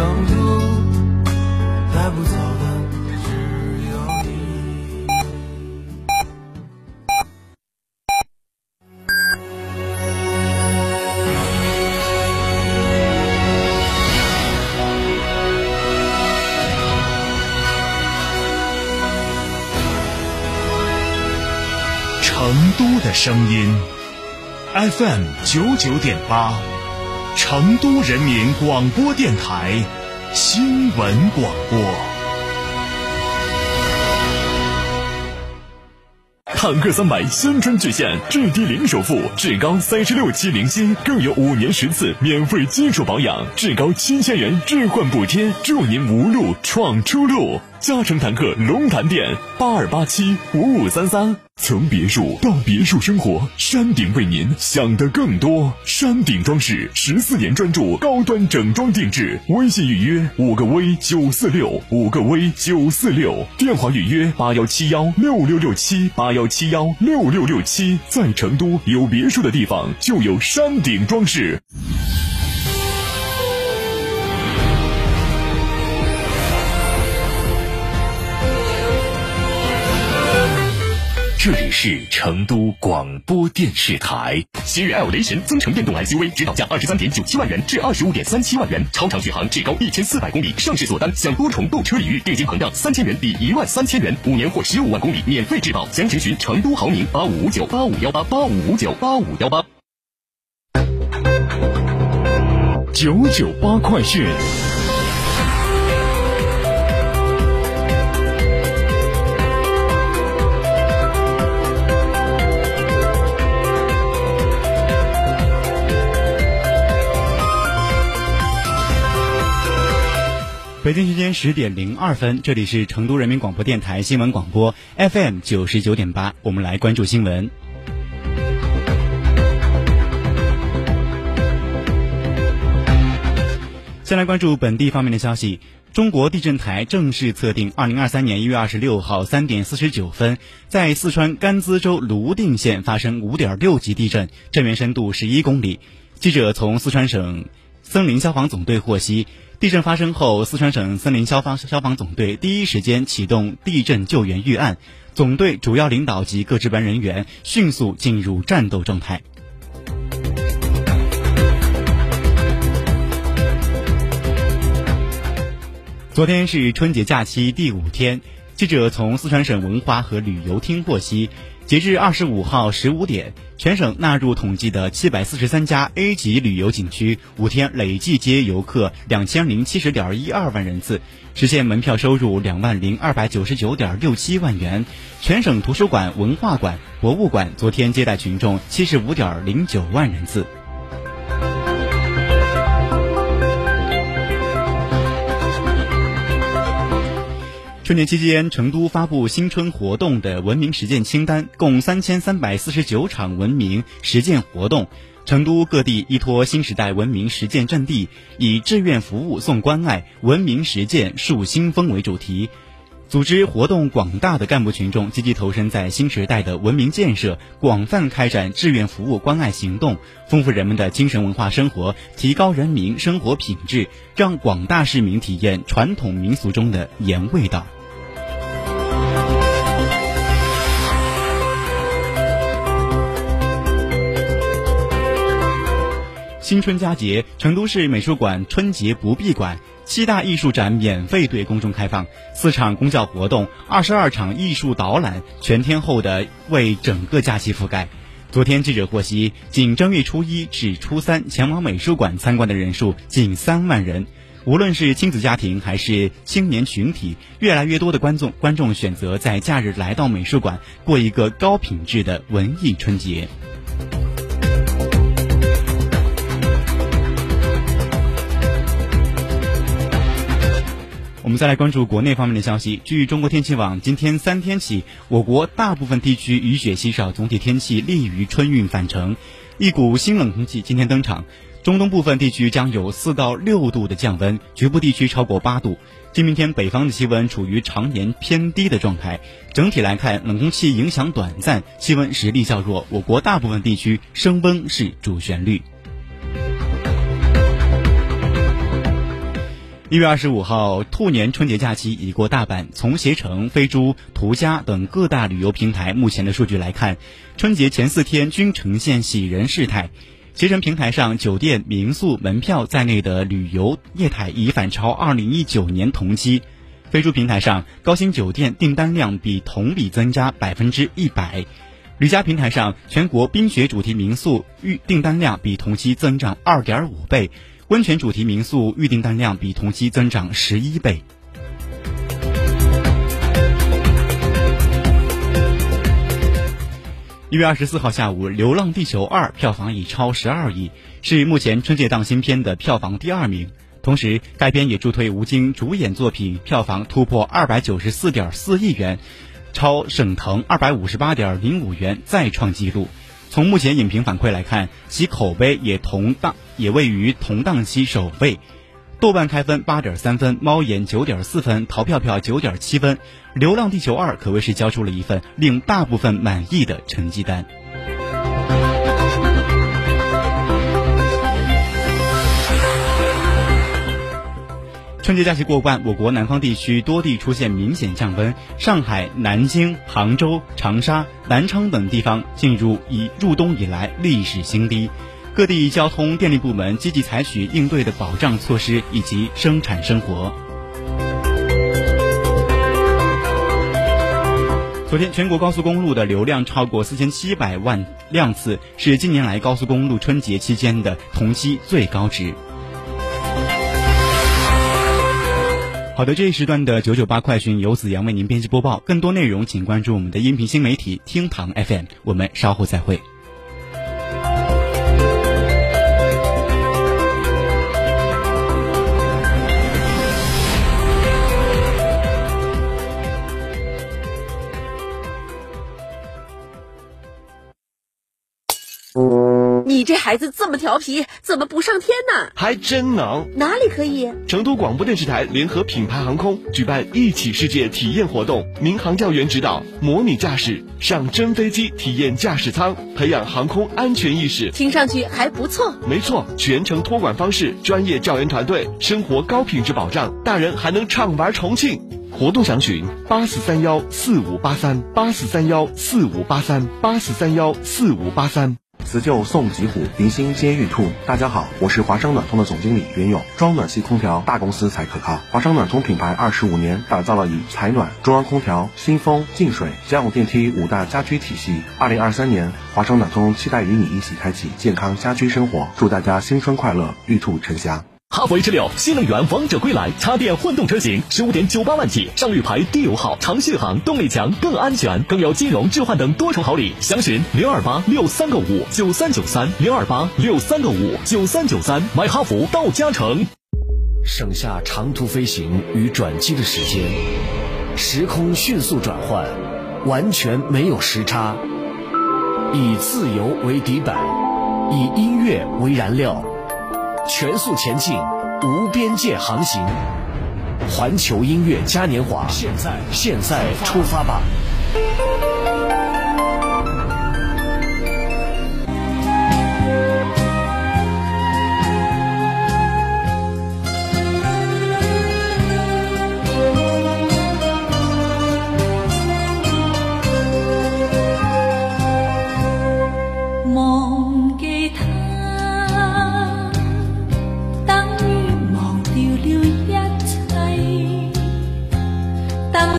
成都，带不走的只有你。成都的声音，FM 九九点八，成都人民广播电台新闻广播。坦克三百新春巨献，最低零首付，至高三十六期零息，更有五年十次免费基础保养，至高七千元置换补贴，祝您无路闯出路。嘉诚坦克龙潭店八二八七五五三三，从别墅到别墅生活，山顶为您想的更多。山顶装饰十四年专注高端整装定制，微信预约五个 V 九四六五个 V 九四六，电话预约八幺七幺六六六七八幺七幺六六六七。在成都有别墅的地方就有山顶装饰。这里是成都广播电视台。新锐 L 雷神增程电动 SUV 指导价二十三点九七万元至二十五点三七万元，超长续航，至高一千四百公里，上市锁单享多重购车礼遇，定金膨胀三千元抵一万三千元，五年或十五万公里免费质保。详情询成都豪明八五五九八五幺八八五五九八五幺八。九九八快讯。北京时间十点零二分，这里是成都人民广播电台新闻广播 FM 九十九点八，我们来关注新闻。先来关注本地方面的消息。中国地震台正式测定，二零二三年一月二十六号三点四十九分，在四川甘孜州泸定县发生五点六级地震，震源深度十一公里。记者从四川省森林消防总队获悉，地震发生后，四川省森林消防消防总队第一时间启动地震救援预案，总队主要领导及各值班人员迅速进入战斗状态。昨天是春节假期第五天，记者从四川省文化和旅游厅获悉，截至二十五号十五点，全省纳入统计的七百四十三家 A 级旅游景区，五天累计接游客两千零七十点一二万人次，实现门票收入两万零二百九十九点六七万元。全省图书馆、文化馆、博物馆昨天接待群众七十五点零九万人次。春节期间，成都发布新春活动的文明实践清单，共三千三百四十九场文明实践活动。成都各地依托新时代文明实践阵地，以志愿服务送关爱、文明实践树新风为主题，组织活动广大的干部群众积极投身在新时代的文明建设，广泛开展志愿服务关爱行动，丰富人们的精神文化生活，提高人民生活品质，让广大市民体验传统民俗中的盐味道。新春佳节，成都市美术馆春节不闭馆，七大艺术展免费对公众开放，四场公教活动，二十二场艺术导览，全天候的为整个假期覆盖。昨天记者获悉，仅正月初一至初三前往美术馆参观的人数近三万人。无论是亲子家庭还是青年群体，越来越多的观众观众选择在假日来到美术馆，过一个高品质的文艺春节。我们再来关注国内方面的消息。据中国天气网，今天三天起，我国大部分地区雨雪稀少，总体天气利于春运返程。一股新冷空气今天登场，中东部分地区将有四到六度的降温，局部地区超过八度。今明天北方的气温处于常年偏低的状态。整体来看，冷空气影响短暂，气温实力较弱。我国大部分地区升温是主旋律。一月二十五号，兔年春节假期已过大半。从携程、飞猪、途家等各大旅游平台目前的数据来看，春节前四天均呈现喜人事态。携程平台上，酒店、民宿门票在内的旅游业态已反超二零一九年同期。飞猪平台上，高新酒店订单量比同比增加百分之一百。旅家平台上，全国冰雪主题民宿预订单量比同期增长二点五倍。温泉主题民宿预订单量比同期增长十一倍。一月二十四号下午，《流浪地球二》票房已超十二亿，是目前春节档新片的票房第二名。同时，该片也助推吴京主演作品票房突破二百九十四点四亿元，超沈腾二百五十八点零五元，再创纪录。从目前影评反馈来看，其口碑也同档，也位于同档期首位。豆瓣开分八点三分，猫眼九点四分，淘票票九点七分，《流浪地球二》可谓是交出了一份令大部分满意的成绩单。春节假期过半，我国南方地区多地出现明显降温，上海、南京、杭州、长沙、南昌等地方进入以入冬以来历史新低。各地交通电力部门积极采取应对的保障措施以及生产生活。昨天，全国高速公路的流量超过四千七百万辆次，是近年来高速公路春节期间的同期最高值。好的，这一时段的九九八快讯由子阳为您编辑播报。更多内容请关注我们的音频新媒体厅堂 FM。我们稍后再会。你这孩子这么调皮，怎么不上天呢？还真能！哪里可以？成都广播电视台联合品牌航空举办一起世界体验活动，民航教员指导，模拟驾驶，上真飞机体验驾驶舱，培养航空安全意识。听上去还不错。没错，全程托管方式，专业教员团队，生活高品质保障，大人还能畅玩重庆。活动详询八四三幺四五八三八四三幺四五八三八四三幺四五八三。辞旧送吉虎，迎新接玉兔。大家好，我是华商暖通的总经理袁勇。装暖气空调，大公司才可靠。华商暖通品牌二十五年，打造了以采暖、中央空调、新风、净水、家用电梯五大家居体系。二零二三年，华商暖通期待与你一起开启健康家居生活。祝大家新春快乐，玉兔呈祥。哈弗 H 六新能源王者归来，插电混动车型十五点九八万起，上绿牌低油耗，长续航，动力强，更安全，更有金融置换等多重好礼。详询零二八六三个五九三九三零二八六三个五九三九三，买哈弗到嘉诚，省下长途飞行与转机的时间，时空迅速转换，完全没有时差，以自由为底板，以音乐为燃料。全速前进，无边界航行。环球音乐嘉年华，现在现在出发吧！